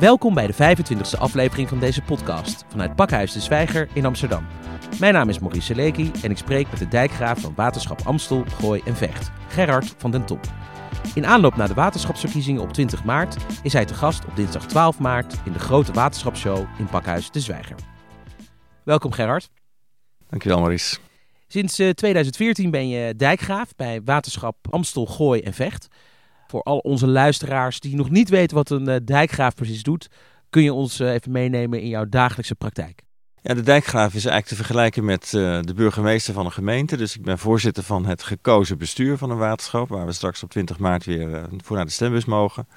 Welkom bij de 25e aflevering van deze podcast vanuit Pakhuis de Zwijger in Amsterdam. Mijn naam is Maurice Seleki en ik spreek met de dijkgraaf van Waterschap Amstel, Gooi en Vecht, Gerard van den Top. In aanloop naar de waterschapsverkiezingen op 20 maart is hij te gast op dinsdag 12 maart in de grote waterschapsshow in Pakhuis de Zwijger. Welkom Gerard. Dankjewel Maurice. Sinds 2014 eh, ben je dijkgraaf bij Waterschap Amstel, Gooi en Vecht. Voor al onze luisteraars die nog niet weten wat een eh, dijkgraaf precies doet, kun je ons eh, even meenemen in jouw dagelijkse praktijk. Ja, de dijkgraaf is eigenlijk te vergelijken met uh, de burgemeester van een gemeente. Dus ik ben voorzitter van het gekozen bestuur van een waterschap, waar we straks op 20 maart weer voor naar de stembus mogen.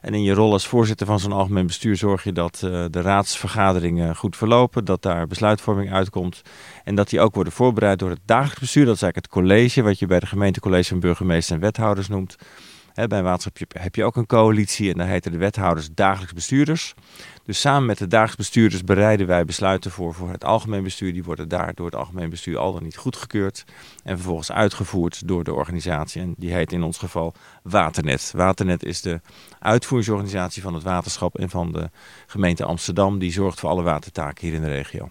En in je rol als voorzitter van zo'n algemeen bestuur zorg je dat de raadsvergaderingen goed verlopen, dat daar besluitvorming uitkomt en dat die ook worden voorbereid door het dagelijks bestuur. Dat is eigenlijk het college, wat je bij de gemeentecollege van burgemeester en wethouders noemt. Bij waterschap heb je ook een coalitie en daar heten de wethouders dagelijks bestuurders. Dus samen met de dagelijks bestuurders bereiden wij besluiten voor voor het algemeen bestuur. Die worden daar door het algemeen bestuur al dan niet goedgekeurd en vervolgens uitgevoerd door de organisatie. En die heet in ons geval Waternet. Waternet is de uitvoeringsorganisatie van het waterschap en van de gemeente Amsterdam. Die zorgt voor alle watertaken hier in de regio.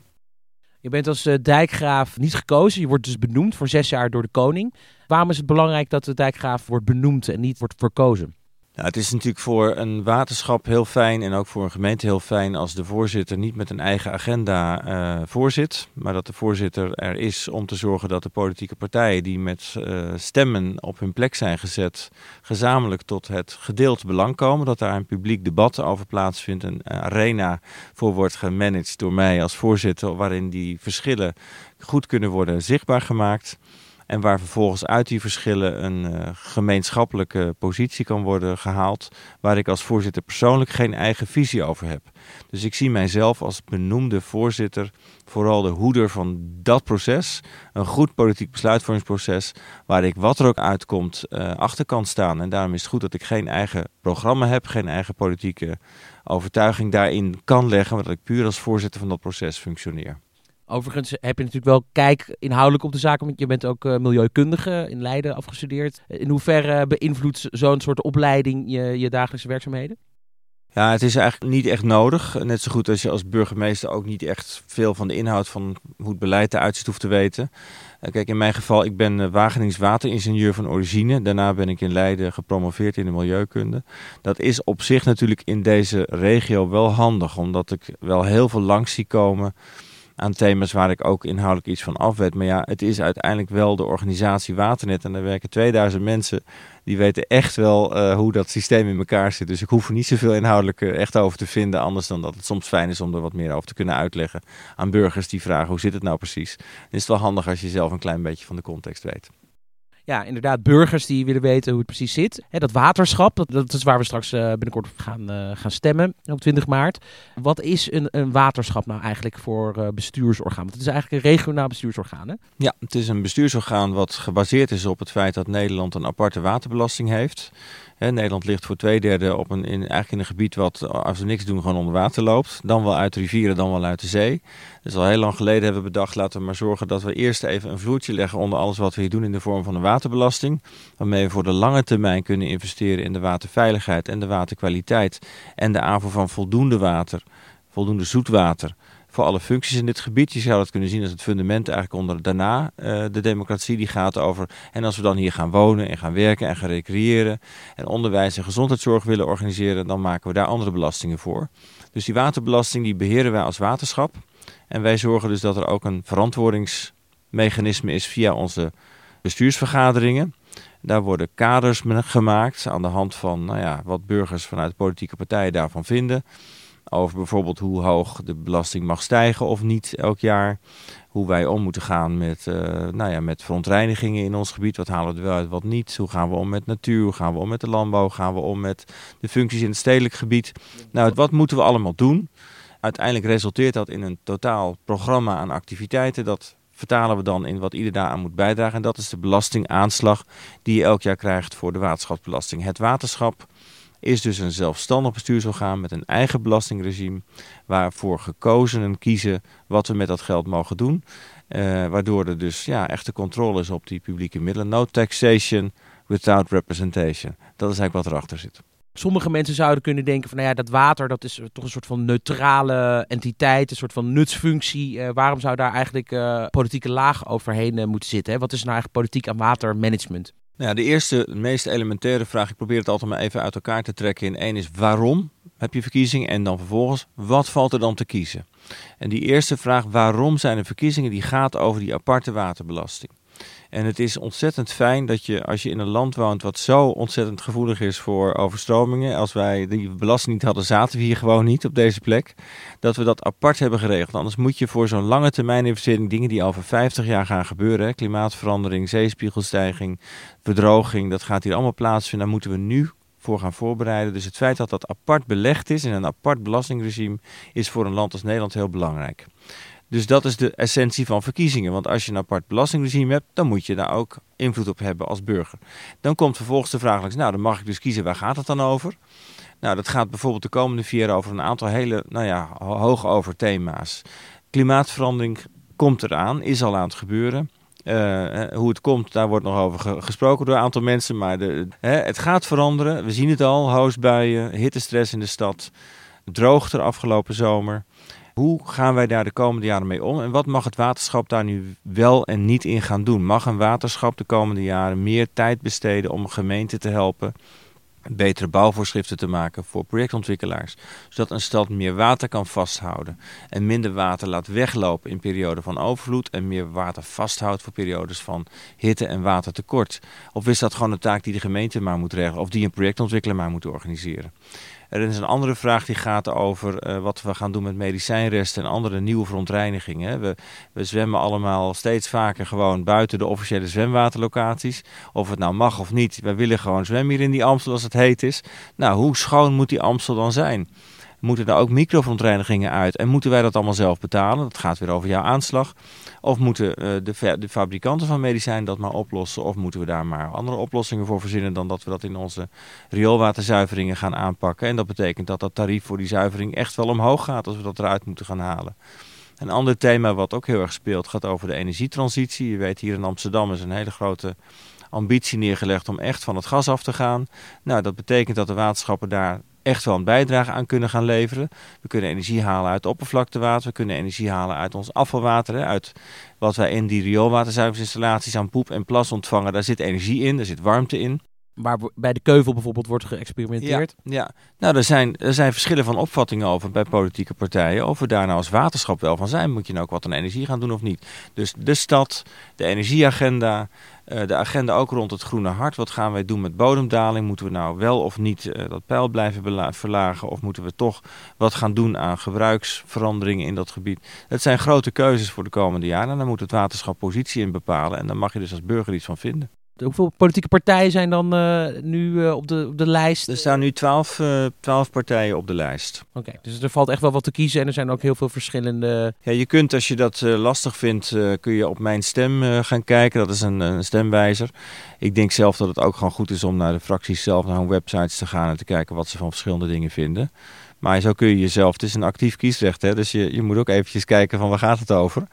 Je bent als uh, dijkgraaf niet gekozen. Je wordt dus benoemd voor zes jaar door de koning. Waarom is het belangrijk dat de dijkgraaf wordt benoemd en niet wordt verkozen? Nou, het is natuurlijk voor een waterschap heel fijn en ook voor een gemeente heel fijn als de voorzitter niet met een eigen agenda uh, voorzit, maar dat de voorzitter er is om te zorgen dat de politieke partijen die met uh, stemmen op hun plek zijn gezet, gezamenlijk tot het gedeeld belang komen, dat daar een publiek debat over plaatsvindt, een arena voor wordt gemanaged door mij als voorzitter, waarin die verschillen goed kunnen worden zichtbaar gemaakt. En waar vervolgens uit die verschillen een uh, gemeenschappelijke positie kan worden gehaald. Waar ik als voorzitter persoonlijk geen eigen visie over heb. Dus ik zie mijzelf als benoemde voorzitter vooral de hoeder van dat proces. Een goed politiek besluitvormingsproces. Waar ik wat er ook uitkomt uh, achter kan staan. En daarom is het goed dat ik geen eigen programma heb. Geen eigen politieke overtuiging daarin kan leggen. Maar dat ik puur als voorzitter van dat proces functioneer. Overigens heb je natuurlijk wel kijk inhoudelijk op de zaken, want je bent ook uh, milieukundige in Leiden afgestudeerd. In hoeverre beïnvloedt zo'n soort opleiding je, je dagelijkse werkzaamheden? Ja, het is eigenlijk niet echt nodig. Net zo goed als je als burgemeester ook niet echt veel van de inhoud van hoe het beleid eruit ziet hoeft te weten. Kijk, in mijn geval, ik ben uh, Wagenings wateringenieur van origine. Daarna ben ik in Leiden gepromoveerd in de milieukunde. Dat is op zich natuurlijk in deze regio wel handig, omdat ik wel heel veel langs zie komen aan thema's waar ik ook inhoudelijk iets van af weet. Maar ja, het is uiteindelijk wel de organisatie Waternet. En daar werken 2000 mensen. Die weten echt wel uh, hoe dat systeem in elkaar zit. Dus ik hoef er niet zoveel inhoudelijk uh, echt over te vinden. Anders dan dat het soms fijn is om er wat meer over te kunnen uitleggen aan burgers die vragen hoe zit het nou precies. Dan is het wel handig als je zelf een klein beetje van de context weet ja, inderdaad, burgers die willen weten hoe het precies zit. Dat waterschap, dat, dat is waar we straks uh, binnenkort gaan, uh, gaan stemmen op 20 maart. Wat is een, een waterschap nou eigenlijk voor uh, bestuursorgaan? Want het is eigenlijk een regionaal bestuursorgaan, hè? Ja, het is een bestuursorgaan wat gebaseerd is op het feit dat Nederland een aparte waterbelasting heeft. Nederland ligt voor twee derde op een, in, eigenlijk in een gebied wat, als we niks doen, gewoon onder water loopt. Dan wel uit de rivieren, dan wel uit de zee. Dus al heel lang geleden hebben we bedacht, laten we maar zorgen dat we eerst even een vloertje leggen onder alles wat we hier doen in de vorm van een waterbelasting. Waarmee we voor de lange termijn kunnen investeren in de waterveiligheid en de waterkwaliteit. En de aanvoer van voldoende water, voldoende zoetwater voor alle functies in dit gebied. Je zou dat kunnen zien als het fundament eigenlijk onder daarna uh, de democratie die gaat over. En als we dan hier gaan wonen en gaan werken en gaan recreëren en onderwijs en gezondheidszorg willen organiseren, dan maken we daar andere belastingen voor. Dus die waterbelasting die beheren wij als waterschap. En wij zorgen dus dat er ook een verantwoordingsmechanisme is via onze bestuursvergaderingen. Daar worden kaders gemaakt aan de hand van nou ja, wat burgers vanuit politieke partijen daarvan vinden. Over bijvoorbeeld hoe hoog de belasting mag stijgen of niet elk jaar. Hoe wij om moeten gaan met, uh, nou ja, met verontreinigingen in ons gebied. Wat halen we er wel uit, wat niet. Hoe gaan we om met natuur? Hoe gaan we om met de landbouw? Gaan we om met de functies in het stedelijk gebied? Nou, wat moeten we allemaal doen? Uiteindelijk resulteert dat in een totaal programma aan activiteiten. Dat vertalen we dan in wat ieder daaraan moet bijdragen. En dat is de belastingaanslag die je elk jaar krijgt voor de waterschapsbelasting. Het waterschap is dus een zelfstandig bestuursorgaan met een eigen belastingregime, waarvoor gekozenen kiezen wat we met dat geld mogen doen. Uh, waardoor er dus ja, echte controle is op die publieke middelen. No taxation without representation. Dat is eigenlijk wat erachter zit. Sommige mensen zouden kunnen denken van, nou ja, dat water dat is toch een soort van neutrale entiteit, een soort van nutsfunctie. waarom zou daar eigenlijk politieke laag overheen moeten zitten? Wat is nou eigenlijk politiek aan watermanagement? Nou ja, de eerste, meest elementaire vraag, ik probeer het altijd maar even uit elkaar te trekken in één is waarom heb je verkiezingen en dan vervolgens wat valt er dan te kiezen? En die eerste vraag, waarom zijn er verkiezingen, die gaat over die aparte waterbelasting. En het is ontzettend fijn dat je, als je in een land woont wat zo ontzettend gevoelig is voor overstromingen. Als wij die belasting niet hadden, zaten we hier gewoon niet op deze plek. Dat we dat apart hebben geregeld. Anders moet je voor zo'n lange termijn investering, dingen die over 50 jaar gaan gebeuren. klimaatverandering, zeespiegelstijging, verdroging. Dat gaat hier allemaal plaatsvinden. Daar moeten we nu voor gaan voorbereiden. Dus het feit dat dat apart belegd is in een apart belastingregime is voor een land als Nederland heel belangrijk. Dus dat is de essentie van verkiezingen. Want als je een apart belastingregime hebt, dan moet je daar ook invloed op hebben als burger. Dan komt vervolgens de vraag nou dan mag ik dus kiezen, waar gaat het dan over? Nou, dat gaat bijvoorbeeld de komende vier jaar over een aantal hele, nou ja, hoog over thema's. Klimaatverandering komt eraan, is al aan het gebeuren. Uh, hoe het komt, daar wordt nog over gesproken door een aantal mensen. Maar de, het gaat veranderen. We zien het al. Hoosbuien, hittestress in de stad. Droogte afgelopen zomer. Hoe gaan wij daar de komende jaren mee om? En wat mag het waterschap daar nu wel en niet in gaan doen? Mag een waterschap de komende jaren meer tijd besteden om gemeenten te helpen? betere bouwvoorschriften te maken voor projectontwikkelaars. Zodat een stad meer water kan vasthouden en minder water laat weglopen in perioden van overvloed en meer water vasthoudt voor periodes van hitte en watertekort. Of is dat gewoon een taak die de gemeente maar moet regelen of die een projectontwikkelaar maar moet organiseren? Er is een andere vraag die gaat over uh, wat we gaan doen met medicijnresten en andere nieuwe verontreinigingen. We, we zwemmen allemaal steeds vaker gewoon buiten de officiële zwemwaterlocaties. Of het nou mag of niet. We willen gewoon zwemmen hier in die Amstel als het heet is. Nou, hoe schoon moet die Amstel dan zijn? Moeten daar ook microverontreinigingen uit? En moeten wij dat allemaal zelf betalen? Dat gaat weer over jouw aanslag. Of moeten uh, de, de, fabrikanten van medicijnen dat maar oplossen? Of moeten we daar maar andere oplossingen voor verzinnen dan dat we dat in onze rioolwaterzuiveringen gaan aanpakken? En dat betekent dat dat tarief voor die zuivering echt wel omhoog gaat als we dat eruit moeten gaan halen. Een ander thema wat ook heel erg speelt gaat over de energietransitie. Je weet hier in Amsterdam is een hele grote ambitie neergelegd om echt van het gas af te gaan. Nou, dat betekent dat de waterschappen daar echt wel een bijdrage aan kunnen gaan leveren. We kunnen energie halen uit oppervlaktewater. We kunnen energie halen uit ons afvalwater. uit wat wij in die rioolwaterzuiveringsinstallaties aan poep en plas ontvangen. Daar zit energie in, daar zit warmte in. Waar bij de keuvel bijvoorbeeld wordt geëxperimenteerd. Ja, nou er zijn, er zijn verschillen van opvattingen over bij politieke partijen. Of we daar nou als waterschap wel van zijn. Moet je nou ook wat aan energie gaan doen of niet? Dus de stad, de energieagenda, eh, de agenda ook rond het groene hart. Wat gaan wij doen met bodemdaling? Moeten we nou wel of niet uh, dat pijl blijven verlagen? Of moeten we toch wat gaan doen aan gebruiksveranderingen in dat gebied? Het zijn grote keuzes voor de komende jaren. En daar moet het waterschap positie in bepalen. En daar mag je dus als burger iets van vinden. Hoeveel politieke partijen zijn dan uh, nu uh, op, de, op de lijst? Er staan nu twaalf, uh, twaalf partijen op de lijst. Oké, dus er valt echt wel wat te kiezen en er zijn ook heel veel verschillende... Ja, je kunt als je dat lastig vindt, kun je op Mijn Stem gaan kijken. Dat is een, een, stemwijzer. Ik denk zelf dat het ook gewoon goed is om naar de fracties zelf, naar hun websites te gaan en te kijken wat ze van verschillende dingen vinden. Maar zo kun je jezelf, het is een actief kiesrecht, hè, dus je, je moet ook eventjes kijken van waar gaat het over.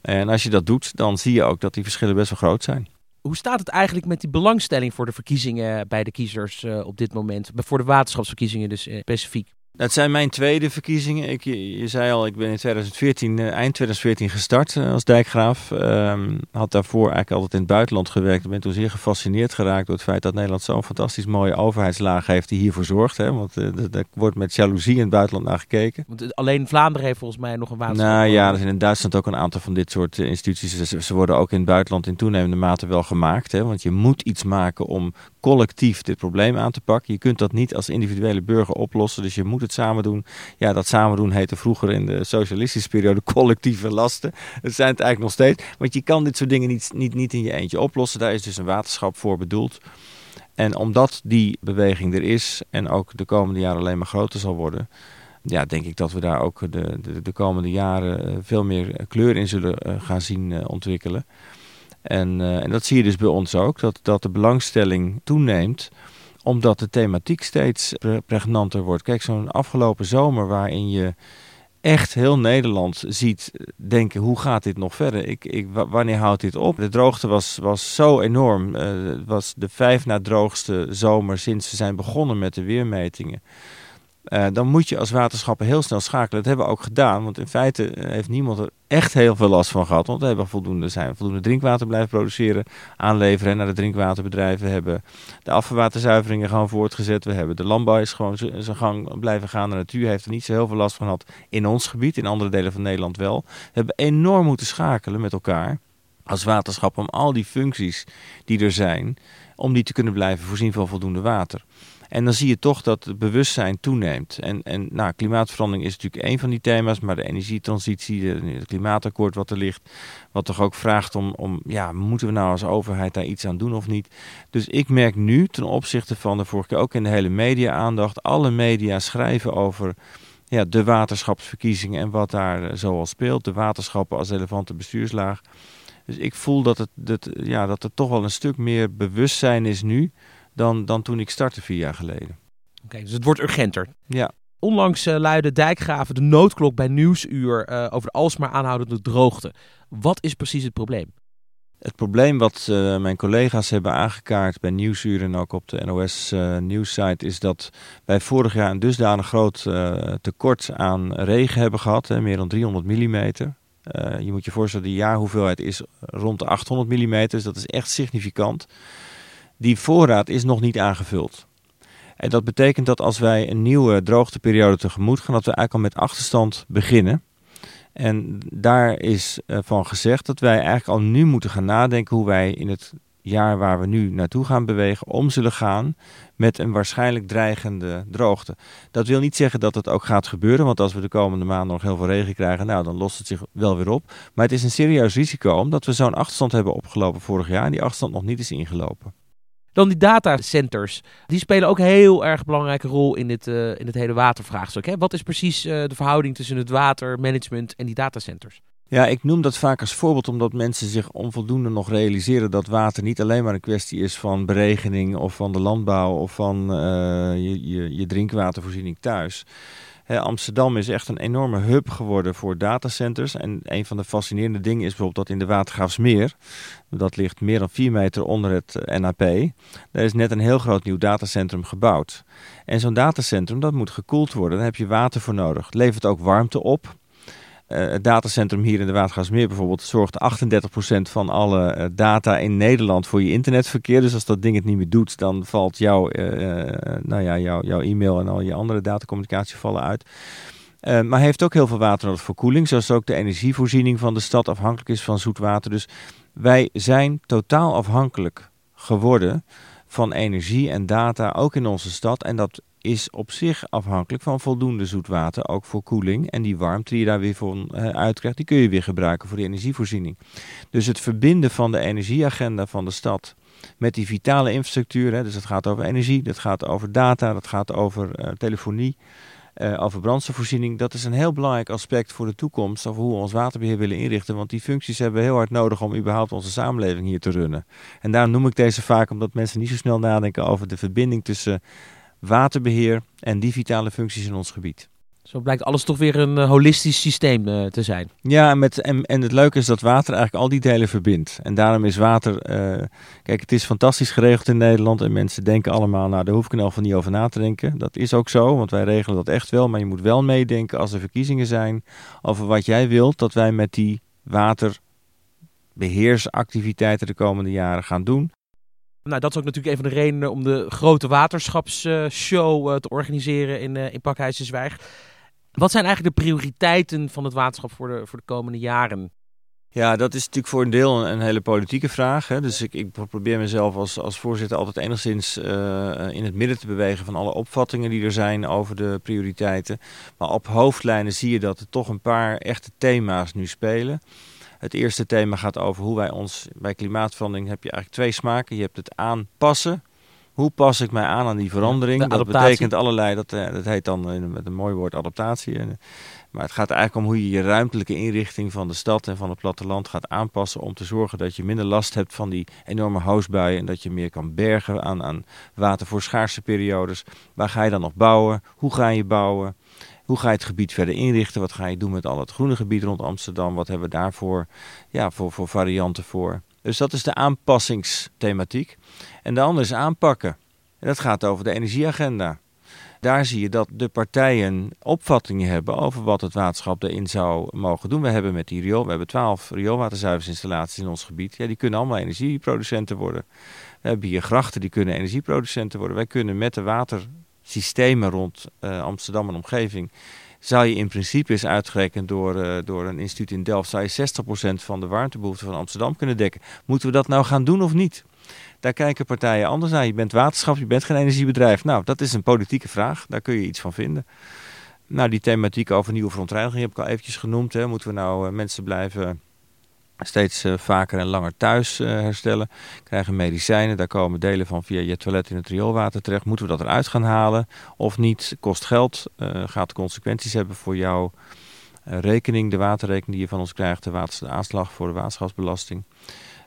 En als je dat doet, dan zie je ook dat die verschillen best wel groot zijn. Hoe staat het eigenlijk met die belangstelling voor de verkiezingen bij de kiezers uh, op dit moment? Voor de waterschapsverkiezingen dus uh, specifiek. Dat zijn mijn tweede verkiezingen. Ik, je, zei al, ik ben in 2014, uh, eh, eind 2014 gestart als dijkgraaf. Um, had daarvoor eigenlijk altijd in het buitenland gewerkt. Ik ben toen zeer gefascineerd geraakt door het feit dat Nederland zo'n fantastisch mooie overheidslaag heeft die hiervoor zorgt. Hè? Want er wordt met jaloezie in het buitenland naar gekeken. Want alleen Vlaanderen heeft volgens mij nog een waterschap. Nou ja, er zijn in Duitsland ook een aantal van dit soort instituties. Ze, ze, worden ook in het buitenland in toenemende mate wel gemaakt. Hè? Want je moet iets maken om collectief dit probleem aan te pakken. Je kunt dat niet als individuele burger oplossen, dus je moet het samen doen. Ja, dat samen doen heette vroeger in de socialistische periode collectieve lasten. Dat zijn het eigenlijk nog steeds. Want je kan dit soort dingen niet, niet, niet in je eentje oplossen. Daar is dus een waterschap voor bedoeld. En omdat die beweging er is en ook de komende jaren alleen maar groter zal worden, ja, denk ik dat we daar ook de, de, de komende jaren eh, veel meer kleur in zullen eh, gaan zien eh, ontwikkelen. En, en dat zie je dus bij ons ook, dat, dat de belangstelling toeneemt omdat de thematiek steeds pregnanter wordt. Kijk, zo'n afgelopen zomer waarin je echt heel Nederland ziet denken, hoe gaat dit nog verder? Ik, ik, wanneer houdt dit op? De droogte was, was zo enorm. Uh, het was de vijf na droogste zomer sinds we zijn begonnen met de weermetingen. Uh, dan moet je als waterschappen heel snel schakelen. Dat hebben we ook gedaan, want in feite eh, heeft niemand er echt heel veel last van gehad. Want we hebben voldoende, zijn voldoende drinkwater blijven produceren, aanleveren naar de drinkwaterbedrijven. We hebben de afvalwaterzuiveringen gewoon voortgezet. We hebben de landbouw is gewoon zijn gang blijven gaan. De natuur heeft er niet zo heel veel last van gehad in ons gebied, in andere delen van Nederland wel. We hebben enorm moeten schakelen met elkaar als waterschap om al die functies die er zijn, om die te kunnen blijven voorzien van voldoende water. En dan zie je toch dat het bewustzijn toeneemt. En, en nou, klimaatverandering is natuurlijk één van die thema's, maar de energietransitie, het klimaatakkoord wat er ligt, wat toch ook vraagt om, om, ja, moeten we nou als overheid daar iets aan doen of niet? Dus ik merk nu ten opzichte van de vorige keer ook in de hele media-aandacht, alle media schrijven over ja, de waterschapsverkiezingen en wat daar eh, zoal speelt, de waterschappen als relevante bestuurslaag. Dus ik voel dat, het, dat, ja, dat er toch wel een stuk meer bewustzijn is nu dan, dan toen ik startte vier jaar geleden. Oké, dus het wordt urgenter. Ja. Onlangs uh, luidde Dijkgraven de noodklok bij Nieuwsuur uh, over de alsmaar aanhoudende droogte. Wat is precies het probleem? Het probleem wat uh, mijn collega's hebben aangekaart bij Nieuwsuur en ook op de NOS nieuwssite is dat wij vorig jaar een dusdanig groot tekort aan regen hebben gehad, hè, meer dan 300 mm. je moet je voorstellen, de jaarhoeveelheid is rond de 800 mm, dus dat is echt significant die voorraad is nog niet aangevuld. En dat betekent dat als wij een nieuwe droogteperiode tegemoet gaan, dat we eigenlijk al met achterstand beginnen. En daar is eh, van gezegd dat wij eigenlijk al nu moeten gaan nadenken hoe wij in het jaar waar we nu naartoe gaan bewegen om zullen gaan met een waarschijnlijk dreigende droogte. Dat wil niet zeggen dat het ook gaat gebeuren, want als we de komende maanden nog heel veel regen krijgen, nou dan lost het zich wel weer op. Maar het is een serieus risico omdat we zo'n achterstand hebben opgelopen vorig jaar en die achterstand nog niet is ingelopen. Dan die datacenters. Die spelen ook een heel erg belangrijke rol in dit, uh, in dit hele watervraagstuk. Hè? Wat is precies uh, de verhouding tussen het watermanagement en die datacenters? Ja, ik noem dat vaak als voorbeeld omdat mensen zich onvoldoende nog realiseren dat water niet alleen maar een kwestie is van beregening of van de landbouw of van uh, je, je, je drinkwatervoorziening thuis. Amsterdam is echt een enorme hub geworden voor datacenters. En een van de fascinerende dingen is bijvoorbeeld dat in de Watergraafsmeer, dat ligt meer dan 4 meter onder het eh, NAP, daar is net een heel groot nieuw datacentrum gebouwd. En zo'n datacentrum, dat moet gekoeld worden, daar heb je water voor nodig. Het levert ook warmte op. Uh, het datacentrum hier in de Watergasmeer bijvoorbeeld zorgt 38% van alle uh, data in Nederland voor je internetverkeer. Dus als dat ding het niet meer doet, dan valt jouw, uh, nou ja, jouw e-mail en al je andere datacommunicatie vallen uit. maar heeft ook heel veel water nodig voor koeling, zoals ook de energievoorziening van de stad afhankelijk is van zoet water. Dus wij zijn totaal afhankelijk geworden van energie en data, ook in onze stad. En dat is op zich afhankelijk van voldoende zoetwater, ook voor koeling. En die warmte die je daar weer voor uh, uitkrijgt, die kun je weer gebruiken voor de energievoorziening. Dus het verbinden van de energieagenda van de stad met die vitale infrastructuur, hè, dus het gaat over energie, dat gaat over data, dat gaat over uh, telefonie, uh, over brandstofvoorziening. Dat is een heel belangrijk aspect voor de toekomst, over hoe we ons waterbeheer willen inrichten. Want die functies hebben we heel hard nodig om überhaupt onze samenleving hier te runnen. En daarom noem ik deze vaak omdat mensen niet zo snel nadenken over de verbinding tussen waterbeheer en die vitale functies in ons gebied. Zo blijkt alles toch weer een uh, holistisch systeem uh, te zijn. Ja, en, met, en, en het leuke is dat water eigenlijk al die delen verbindt. En daarom is water. Uh, kijk, het is fantastisch geregeld in Nederland. En mensen denken allemaal, nou, daar hoef ik in van niet over na te denken. Dat is ook zo, want wij regelen dat echt wel. Maar je moet wel meedenken als er verkiezingen zijn. over wat jij wilt dat wij met die waterbeheersactiviteiten de komende jaren gaan doen. Nou, dat is ook natuurlijk een van de redenen om de grote waterschapsshow uh, te organiseren in, uh, in Pakhuis Zwijg. Wat zijn eigenlijk de prioriteiten van het waterschap voor de, voor de komende jaren? Ja, dat is natuurlijk voor een deel een, hele politieke vraag. Hè. Dus ik, ik, probeer mezelf als, als voorzitter altijd enigszins uh, in het midden te bewegen van alle opvattingen die er zijn over de prioriteiten. Maar op hoofdlijnen zie je dat er toch een paar echte thema's nu spelen. Het eerste thema gaat over hoe wij ons bij klimaatverandering heb je eigenlijk twee smaken. Je hebt het aanpassen. Hoe pas ik mij aan aan die verandering? dat betekent allerlei, dat, eh, dat heet dan met een mooi woord adaptatie. Maar het gaat eigenlijk om hoe je je ruimtelijke inrichting van de stad en van het platteland gaat aanpassen om te zorgen dat je minder last hebt van die enorme hoosbuien en dat je meer kan bergen aan, aan water voor schaarse periodes. Waar ga je dan nog bouwen? Hoe ga je bouwen? Hoe ga je het gebied verder inrichten? Wat ga je doen met al het groene gebied rond Amsterdam? Wat hebben we daarvoor ja, voor, voor varianten voor? Dus dat is de aanpassingsthematiek. En de andere is aanpakken. En dat gaat over de energieagenda. Daar zie je dat de partijen opvattingen hebben over wat het waterschap erin zou mogen doen. We hebben met die riool, we hebben twaalf rioolwaterzuiveringsinstallaties in ons gebied. Ja, die kunnen allemaal energieproducenten worden. We hebben hier grachten die kunnen energieproducenten worden. Wij kunnen met de watersystemen rond uh, Amsterdam en omgeving zou je in principe eens uitgerekend door, uh, door een instituut in Delft, zou je 60% van de warmtebehoefte van Amsterdam kunnen dekken. Moeten we dat nou gaan doen of niet? Daar kijken partijen anders naar. Je bent waterschap, je bent geen energiebedrijf. Nou, dat is een politieke vraag. Daar kun je iets van vinden. Nou, die thematiek over nieuwe verontreiniging heb ik al eventjes genoemd. Hè. Moeten we nou uh, mensen blijven steeds uh, vaker en langer thuis uh, herstellen. Krijgen medicijnen, daar komen delen van via je toilet in het rioolwater terecht. Moeten we dat eruit gaan halen of niet? Kost geld, uh, gaat consequenties hebben voor jouw rekening, de waterrekening die je van ons krijgt, de, water, de aanslag voor de waterschapsbelasting.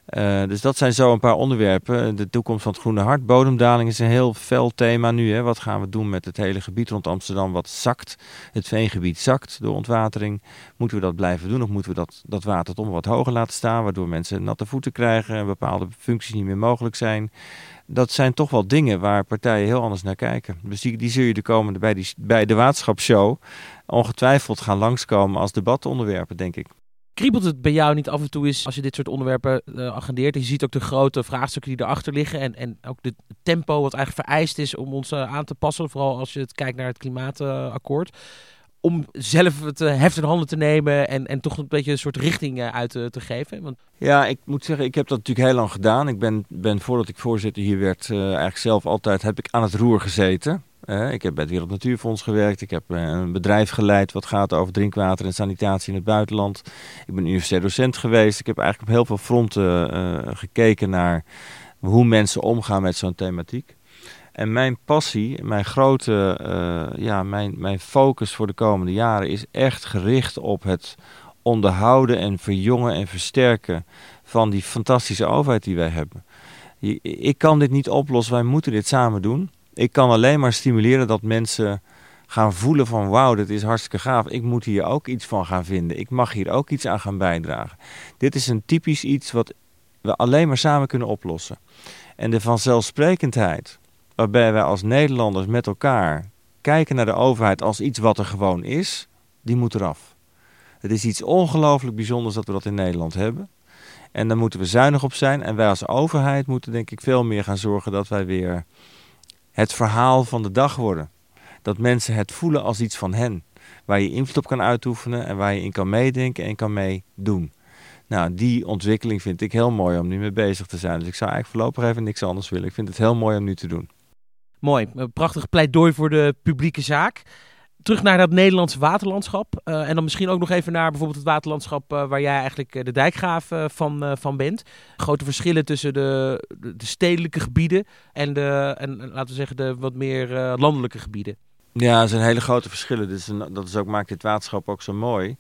Uh, dus dat zijn zo een paar onderwerpen. De toekomst van het Groene Hart. Bodemdaling is een heel fel thema nu. Hè. Wat gaan we doen met het hele gebied rond Amsterdam wat zakt? Het veengebied zakt door ontwatering. Moeten we dat blijven doen of moeten we dat, dat water toch wat hoger laten staan? Waardoor mensen natte voeten krijgen en bepaalde functies niet meer mogelijk zijn. Dat zijn toch wel dingen waar partijen heel anders naar kijken. Dus die, die zul je de komende bij, die, bij de waterschapsshow ongetwijfeld gaan langskomen als debatonderwerpen, denk ik. Kriebelt het bij jou niet af en toe eens als je dit soort onderwerpen uh, agendeert? En je ziet ook de grote vraagstukken die erachter liggen. En, en ook het tempo wat eigenlijk vereist is om ons uh, aan te passen. Vooral als je het kijkt naar het klimaatakkoord. om zelf het uh, heft in handen te nemen en, en toch een beetje een soort richting uit te geven. Want... Ja, ik moet zeggen, ik heb dat natuurlijk heel lang gedaan. Ik ben, ben voordat ik voorzitter hier werd, eigenlijk zelf altijd heb ik aan het roer gezeten. Ik heb bij het Wereld Natuurfonds gewerkt. Ik heb uh, een bedrijf geleid wat gaat over drinkwater en sanitatie in het buitenland. Ik ben universitair docent geweest. Ik heb eigenlijk op heel veel fronten uh, gekeken naar hoe mensen omgaan met zo'n thematiek. En mijn passie, mijn grote, ja, mijn, mijn focus voor de komende jaren is echt gericht op het onderhouden en verjongen en versterken van die fantastische overheid die wij hebben. Ik kan dit niet oplossen, wij moeten dit samen doen. Ik kan alleen maar stimuleren dat mensen gaan voelen van wauw, dit is hartstikke gaaf. Ik moet hier ook iets van gaan vinden. Ik mag hier ook iets aan gaan bijdragen. Dit is een typisch iets wat we alleen maar samen kunnen oplossen. En de vanzelfsprekendheid waarbij wij als Nederlanders met elkaar kijken naar de overheid als iets wat er gewoon is, die moet eraf. Het is iets ongelooflijk bijzonders dat we dat in Nederland hebben. En daar moeten we zuinig op zijn. En wij als overheid moeten denk ik veel meer gaan zorgen dat wij weer het verhaal van de dag worden. Dat mensen het voelen als iets van hen. Waar je invloed op kan uitoefenen en waar je in kan meedenken en kan meedoen. Nou, die ontwikkeling vind ik heel mooi om nu mee bezig te zijn. Dus ik zou eigenlijk voorlopig even niks anders willen. Ik vind het heel mooi om nu te doen. Mooi. Prachtig pleidooi voor de publieke zaak terug naar dat Nederlandse waterlandschap. Uh, en dan misschien ook nog even naar bijvoorbeeld het waterlandschap uh, waar jij eigenlijk uh, de dijkgraaf van, van bent. Grote verschillen tussen de, de, stedelijke gebieden en, de, en laten we zeggen de wat meer landelijke gebieden. Ja, er zijn hele grote verschillen. Dus dat is ook, maakt dit waterschap ook zo mooi.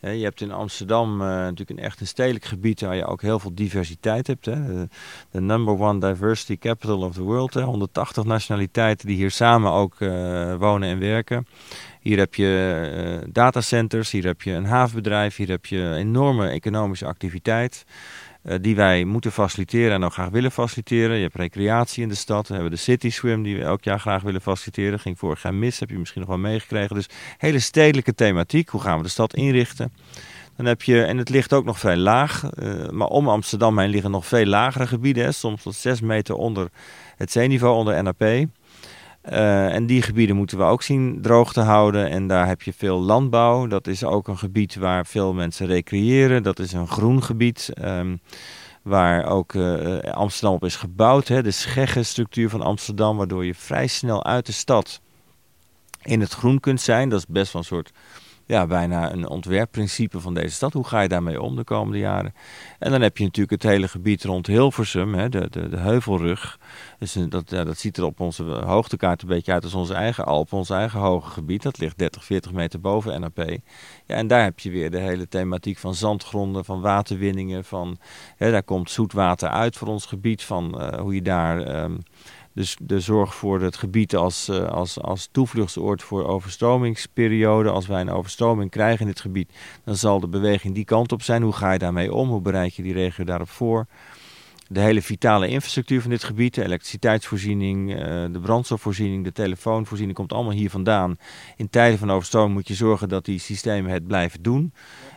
Je hebt in Amsterdam uh, natuurlijk een echt een stedelijk gebied waar je ook heel veel diversiteit hebt. De, number one diversity capital of the world. Hè. 180 nationaliteiten die hier samen ook uh, wonen en werken. Hier heb je uh, datacenters, hier heb je een havenbedrijf, hier heb je enorme economische activiteit. Uh, die wij moeten faciliteren en ook graag willen faciliteren. Je hebt recreatie in de stad. We hebben de City Swim die we elk jaar graag willen faciliteren. Ging vorig jaar mis, heb je misschien nog wel meegekregen. Dus hele stedelijke thematiek. Hoe gaan we de stad inrichten? Dan heb je, en het ligt ook nog vrij laag, uh, maar om Amsterdam heen liggen nog veel lagere gebieden. Soms tot 6 meter onder het zeeniveau, onder NAP. Uh, en die gebieden moeten we ook zien droog te houden. En daar heb je veel landbouw. Dat is ook een gebied waar veel mensen recreëren. Dat is een groen gebied. Um, waar ook uh, Amsterdam op is gebouwd. Hè? De scheggenstructuur van Amsterdam. Waardoor je vrij snel uit de stad in het groen kunt zijn. Dat is best wel een soort ja, bijna een ontwerpprincipe van deze stad. Hoe ga je daarmee om de komende jaren? En dan heb je natuurlijk het hele gebied rond Hilversum, hè, de, de, de heuvelrug. Dus eh, dat, ja, dat ziet er op onze hoogtekaart een beetje uit als onze eigen Alpen, ons eigen hoge gebied. Dat ligt 30, 40 meter boven NAP. Ja, en daar heb je weer de hele thematiek van zandgronden, van waterwinningen. Van, hè, daar komt zoet water uit voor ons gebied, van uh, hoe je daar... Um, Dus de zorg voor het gebied als, uh, als, als toevluchtsoord voor overstromingsperiode. Als wij een overstroming krijgen in dit gebied, dan zal de beweging die kant op zijn. Hoe ga je daarmee om? Hoe bereid je die regio daarop voor? De hele vitale infrastructuur van dit gebied, de elektriciteitsvoorziening, eh, de brandstofvoorziening, de telefoonvoorziening, komt allemaal hier vandaan. In tijden van overstroming moet je zorgen dat die systemen het blijven doen.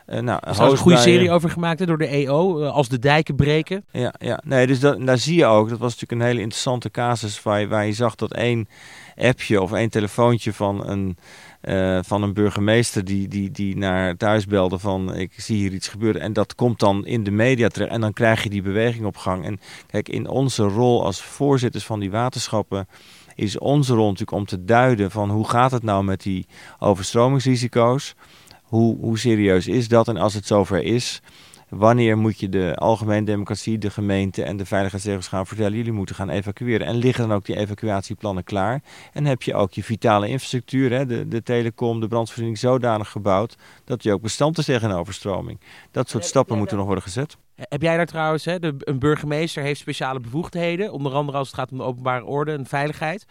Uh, nou, er is een goede serie over gemaakt door de EO, uh, als de dijken breken. Ja, ja. Nee, dus dat, daar zie je ook, dat was natuurlijk een hele interessante casus waar je, waar je zag dat één appje of één telefoontje van een uh, van een burgemeester die, die, die naar thuis belde van ik zie hier iets gebeuren. En dat komt dan in de media terecht en dan krijg je die beweging op gang. En kijk, in onze rol als voorzitters van die waterschappen is onze rol natuurlijk om te duiden van hoe gaat het nou met die overstromingsrisico's. Hoe, hoe serieus is dat? En als het zover is, Wanneer moet je de algemene democratie, de gemeente en de veiligheidsregels gaan vertellen? Jullie moeten gaan evacueren. En liggen dan ook die evacuatieplannen klaar? En heb je ook je vitale infrastructuur, hè, de, de telecom, de brandvoorziening zodanig gebouwd dat je ook bestand is tegen een overstroming? Dat soort stappen moeten nog worden gezet. Heb jij daar trouwens, hè, de, een burgemeester heeft speciale bevoegdheden, onder andere als het gaat om de openbare orde en veiligheid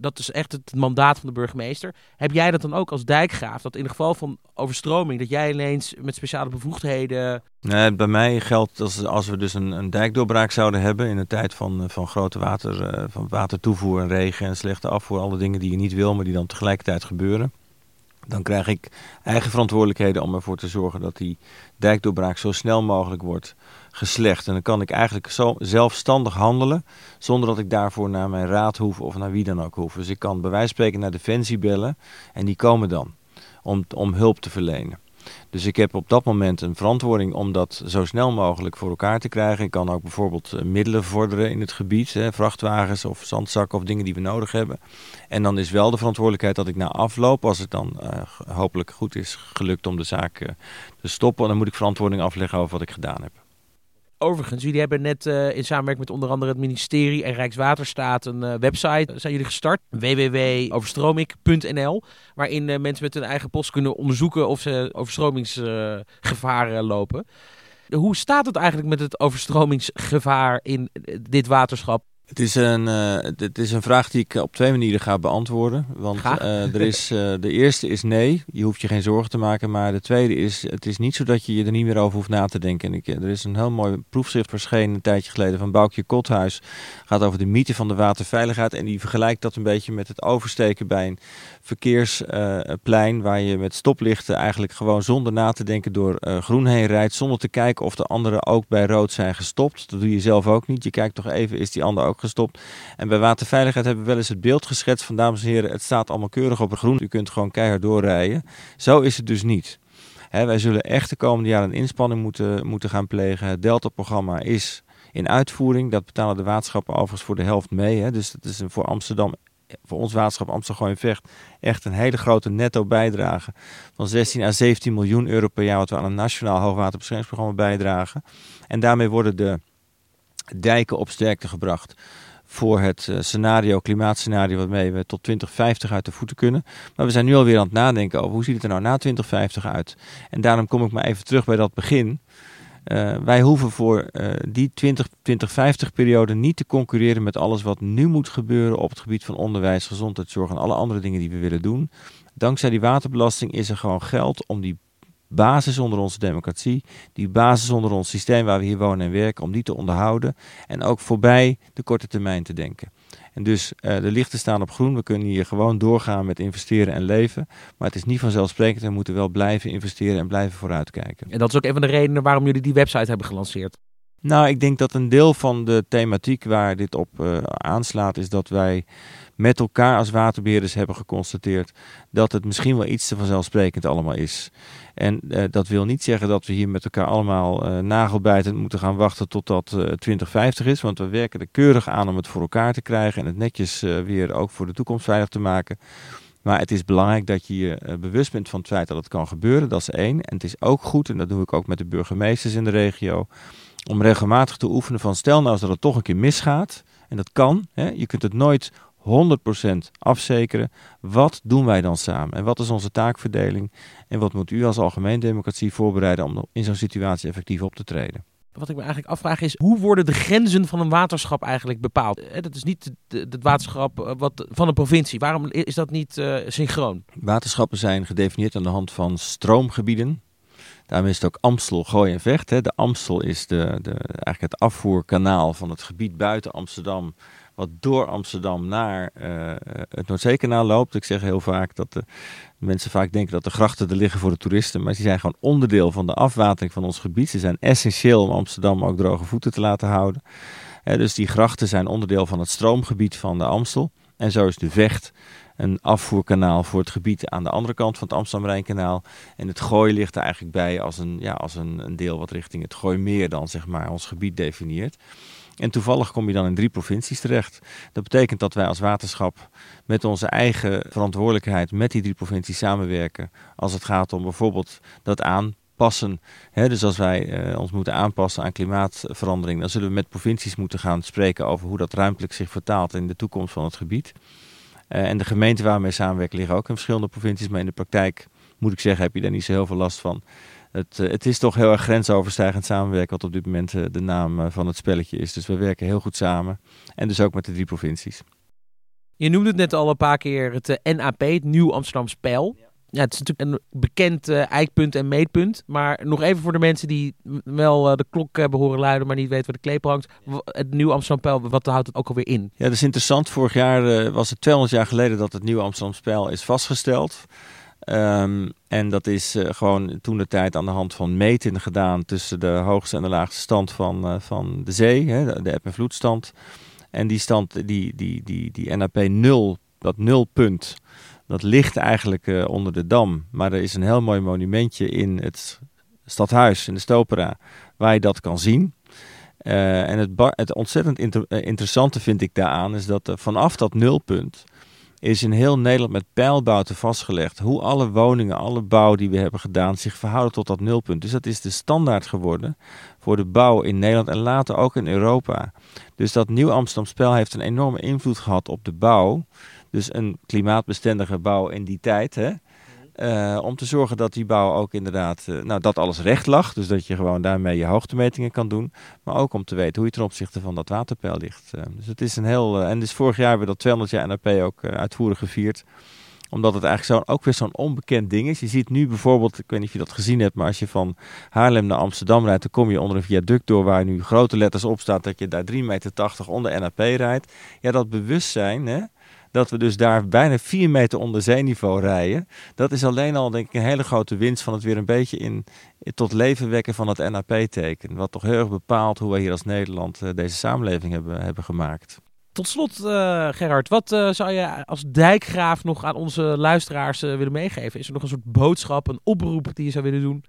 dat is echt het mandaat van de burgemeester. Heb jij dat dan ook als dijkgraaf? Dat in het geval van overstroming, dat jij ineens met speciale bevoegdheden. Nee, bij mij geldt als, als we dus een, een dijkdoorbraak zouden hebben in een tijd van, van grote water, uh, van watertoevoer en regen en slechte afvoer, alle dingen die je niet wil, maar die dan tegelijkertijd gebeuren. Dan krijg ik eigen verantwoordelijkheden om ervoor te zorgen dat die dijkdoorbraak zo snel mogelijk wordt geslecht. En dan kan ik eigenlijk zo zelfstandig handelen, zonder dat ik daarvoor naar mijn raad hoef of naar wie dan ook hoef. Dus ik kan bij wijze van spreken naar Defensie bellen en die komen dan om, om hulp te verlenen. Dus ik heb op dat moment een verantwoording om dat zo snel mogelijk voor elkaar te krijgen. Ik kan ook bijvoorbeeld eh, middelen vorderen in het gebied, hè, vrachtwagens of zandzakken of dingen die we nodig hebben. En dan is wel de verantwoordelijkheid dat ik na afloop, als het dan uh, hopelijk goed is gelukt om de zaak uh, te stoppen, dan moet ik verantwoording afleggen over wat ik gedaan heb. Overigens, jullie hebben net uh, in samenwerking met onder andere het ministerie en Rijkswaterstaat een uh, website zijn jullie gestart, www.overstroming.nl, waarin mensen met hun eigen post kunnen onderzoeken of ze overstromingsgevaren lopen. Hoe staat het eigenlijk met het overstromingsgevaar in dit waterschap? Het is, een, uh, het is een vraag die ik op twee manieren ga beantwoorden. Want uh, er is, uh, de eerste is nee, je hoeft je geen zorgen te maken. Maar de tweede is, het is niet zo dat je je er niet meer over hoeft na te denken. En ik, er is een heel mooi proefschrift verschenen een tijdje geleden van Boukje Kothuis. gaat over de mythe van de waterveiligheid. En die vergelijkt dat een beetje met het oversteken bij een verkeersplein. waar je met stoplichten eigenlijk gewoon zonder na te denken door groen heen rijdt. Zonder te kijken of de anderen ook bij rood zijn gestopt. Dat doe je zelf ook niet. Je kijkt toch even, is die ander ook gestopt. En bij waterveiligheid hebben we wel eens het beeld geschetst van dames en heren, het staat allemaal keurig op het groen. U kunt gewoon keihard doorrijden. Zo is het dus niet. wij zullen echt de komende jaren een inspanning moeten, moeten gaan plegen. Het Delta-programma is in uitvoering. Dat betalen de waterschappen overigens voor de helft mee. Dus dat is voor Amsterdam, voor ons waterschap Amsterdam Vecht, echt een hele grote netto bijdrage van 16 à 17 miljoen euro per jaar wat we aan een nationaal hoogwaterbeschermingsprogramma bijdragen. En daarmee worden de dijken op sterkte gebracht voor het uh, scenario, klimaatscenario waarmee we tot 2050 uit de voeten kunnen. Maar we zijn nu alweer aan het nadenken over hoe ziet het er nou na 2050 uit. En daarom kom ik maar even terug bij dat begin. Uh, wij hoeven voor uh, die 2050 periode niet te concurreren met alles wat nu moet gebeuren op het gebied van onderwijs, gezondheidszorg en alle andere dingen die we willen doen. Dankzij die waterbelasting is er gewoon geld om die basis onder onze democratie, die basis onder ons systeem waar we hier wonen en werken, om die te onderhouden en ook voorbij de korte termijn te denken. En dus uh, de lichten staan op groen. We kunnen hier gewoon doorgaan met investeren en leven. Maar het is niet vanzelfsprekend. We moeten wel blijven investeren en blijven vooruitkijken. En dat is ook een van de redenen waarom jullie die website hebben gelanceerd. Nou, ik denk dat een deel van de thematiek waar dit op uh, aanslaat, is dat wij met elkaar als waterbeheerders hebben geconstateerd dat het misschien wel iets te vanzelfsprekend allemaal is. En uh, dat wil niet zeggen dat we hier met elkaar allemaal uh, nagelbijtend moeten gaan wachten totdat uh, 2050 is. Want we werken er keurig aan om het voor elkaar te krijgen en het netjes weer ook voor de toekomst veilig te maken. Maar het is belangrijk dat je je bewust bent van het feit dat het kan gebeuren. Dat is één. En het is ook goed, en dat doe ik ook met de burgemeesters in de regio, om regelmatig te oefenen van stel nou eens dat het toch een keer misgaat. En dat kan. Hè, je kunt het nooit 100% afzekeren. Wat doen wij dan samen? En wat is onze taakverdeling? En wat moet u als algemeen democratie voorbereiden om in zo'n situatie effectief op te treden? wat ik me eigenlijk afvraag is, hoe worden de grenzen van een waterschap eigenlijk bepaald? Eh, Dat is niet het waterschap eh, wat, van een provincie. Waarom is dat niet uh, synchroon? Waterschappen zijn gedefinieerd aan de hand van stroomgebieden. Daarom is het ook Amstel, Gooi en Vecht. Hè. De Amstel is de, de, eigenlijk het afvoerkanaal van het gebied buiten Amsterdam wat door Amsterdam naar uh, het Noordzeekanaal loopt. Ik zeg heel vaak dat de mensen vaak denken dat de grachten er liggen voor de toeristen, maar die zijn gewoon onderdeel van de afwatering van ons gebied. Ze zijn essentieel om Amsterdam ook droge voeten te laten houden. Dus die grachten zijn onderdeel van het stroomgebied van de Amstel. En zo is de Vecht een afvoerkanaal voor het gebied aan de andere kant van het Amsterdam-Rijnkanaal. En het Gooi ligt er eigenlijk bij als een, ja, als een, een deel wat richting het Gooimeer dan zeg maar ons gebied definieert. En toevallig kom je dan in drie provincies terecht. Dat betekent dat wij als waterschap met onze eigen verantwoordelijkheid met die drie provincies samenwerken. Als het gaat om bijvoorbeeld dat aanpassen. Dus als wij uh, ons moeten aanpassen aan klimaatverandering, dan zullen we met provincies moeten gaan spreken over hoe dat ruimtelijk zich vertaalt in de toekomst van het gebied. Uh, en de gemeenten waarmee samenwerken liggen ook in verschillende provincies, maar in de praktijk moet ik zeggen, heb je daar niet zo heel veel last van het, eh, het is toch heel erg grensoverstijgend samenwerken, wat op dit moment eh, de naam eh, van het spelletje is. Dus we werken heel goed samen. En dus ook met de drie provincies. Je noemde het net al een paar keer het NAP, het Nieuw Amsterdam Spel. Ja, het is natuurlijk een bekend uh, eikpunt en meetpunt. Maar nog even voor de mensen die wel uh, de klok hebben horen luiden, maar niet weten waar de kleep hangt. Het Nieuw Amsterdam Spel, wat houdt het ook alweer in? Ja, dat is interessant. Vorig jaar uh, was het 200 jaar geleden dat het Nieuw Amsterdam Spel is vastgesteld. Um, en dat is uh, gewoon toen de tijd aan de hand van meten gedaan tussen de hoogste en de laagste stand van, uh, van de zee, hè, de, eb- en vloedstand. En die stand, die, die, die, die NAP 0, dat nulpunt, dat ligt eigenlijk uh, onder de dam. Maar er is een heel mooi monumentje in het stadhuis, in de Stopera, waar je dat kan zien. en het, het ontzettend inter interessante vind ik daaraan is dat vanaf dat nulpunt is in heel Nederland met pijlbouten vastgelegd hoe alle woningen, alle bouw die we hebben gedaan, zich verhouden tot dat nulpunt. Dus dat is de standaard geworden voor de bouw in Nederland en later ook in Europa. Dus dat Nieuw Amsterdam Spel heeft een enorme invloed gehad op de bouw. Dus een klimaatbestendige bouw in die tijd. Hè? Uh, om te zorgen dat die bouw ook inderdaad, uh, nou dat alles recht lag. Dus dat je gewoon daarmee je hoogtemetingen kan doen. Maar ook om te weten hoe je ten opzichte van dat waterpeil ligt. Uh, dus het is een heel, en dus vorig jaar hebben we dat 200 jaar NAP ook uitvoerig gevierd. Omdat het eigenlijk zo, ook weer zo'n onbekend ding is. Je ziet nu bijvoorbeeld, ik weet niet of je dat gezien hebt, maar als je van Haarlem naar Amsterdam rijdt, dan kom je onder een viaduct door waar nu grote letters op staat dat je daar 3,80 meter onder NAP rijdt. Ja, dat bewustzijn, hè dat we dus daar bijna 4 meter onder zeeniveau rijden. Dat is alleen al denk ik een hele grote winst van het weer een beetje in, tot leven wekken van het NAP-teken. Wat toch heel erg bepaalt hoe wij hier als Nederland uh, deze samenleving hebben, hebben gemaakt. Tot slot, uh, Gerard, wat uh, zou je als dijkgraaf nog aan onze luisteraars willen meegeven? Is er nog een soort boodschap, een oproep die je zou willen doen?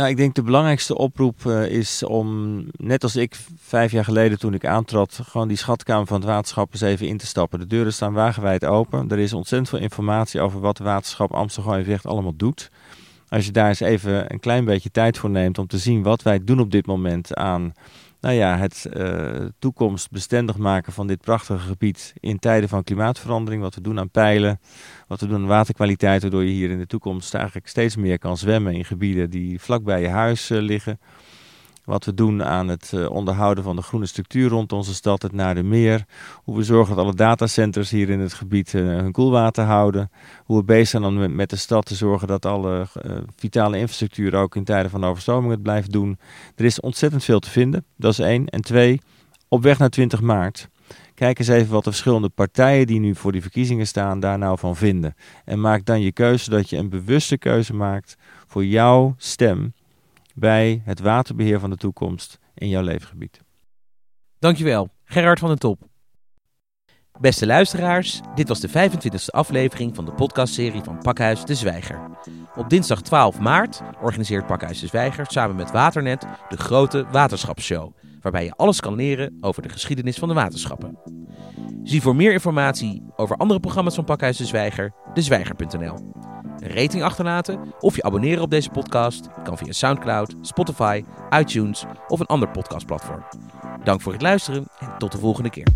Nou, ik denk de belangrijkste oproep uh, is om, net als ik vijf jaar geleden toen ik aantrad, gewoon die schatkamer van het waterschap eens even in te stappen. De deuren staan wagenwijd open. Er is ontzettend veel informatie over wat het waterschap Amsterdam Vecht allemaal doet. Als je daar eens even een klein beetje tijd voor neemt om te zien wat wij doen op dit moment aan nou ja, het uh, toekomstbestendig maken van dit prachtige gebied in tijden van klimaatverandering. Wat we doen aan pijlen, wat we doen aan waterkwaliteit, waardoor je hier in de toekomst eigenlijk steeds meer kan zwemmen in gebieden die vlak bij je huis uh, liggen. Wat we doen aan het uh, onderhouden van de groene structuur rond onze stad, het naar de meer. Hoe we zorgen dat alle datacenters hier in het gebied uh, hun koelwater houden. Hoe we bezig zijn om met, de stad te zorgen dat alle uh, vitale infrastructuur ook in tijden van overstroming het blijft doen. Er is ontzettend veel te vinden, dat is één. En twee, op weg naar 20 maart. Kijk eens even wat de verschillende partijen die nu voor die verkiezingen staan daar nou van vinden. En maak dan je keuze zodat je een bewuste keuze maakt voor jouw stem bij het waterbeheer van de toekomst in jouw leefgebied. Dankjewel, Gerard van den Top. Beste luisteraars, dit was de 25e aflevering van de podcastserie van Pakhuis de Zwijger. Op dinsdag 12 maart organiseert Pakhuis de Zwijger samen met Waternet de grote waterschapsshow, waarbij je alles kan leren over de geschiedenis van de waterschappen. Zie voor meer informatie over andere programma's van Pakhuis de Zwijger, dezwijger.nl. Een rating achterlaten of je abonneren op deze podcast kan via SoundCloud, Spotify, iTunes of een ander podcastplatform. Dank voor het luisteren en tot de volgende keer.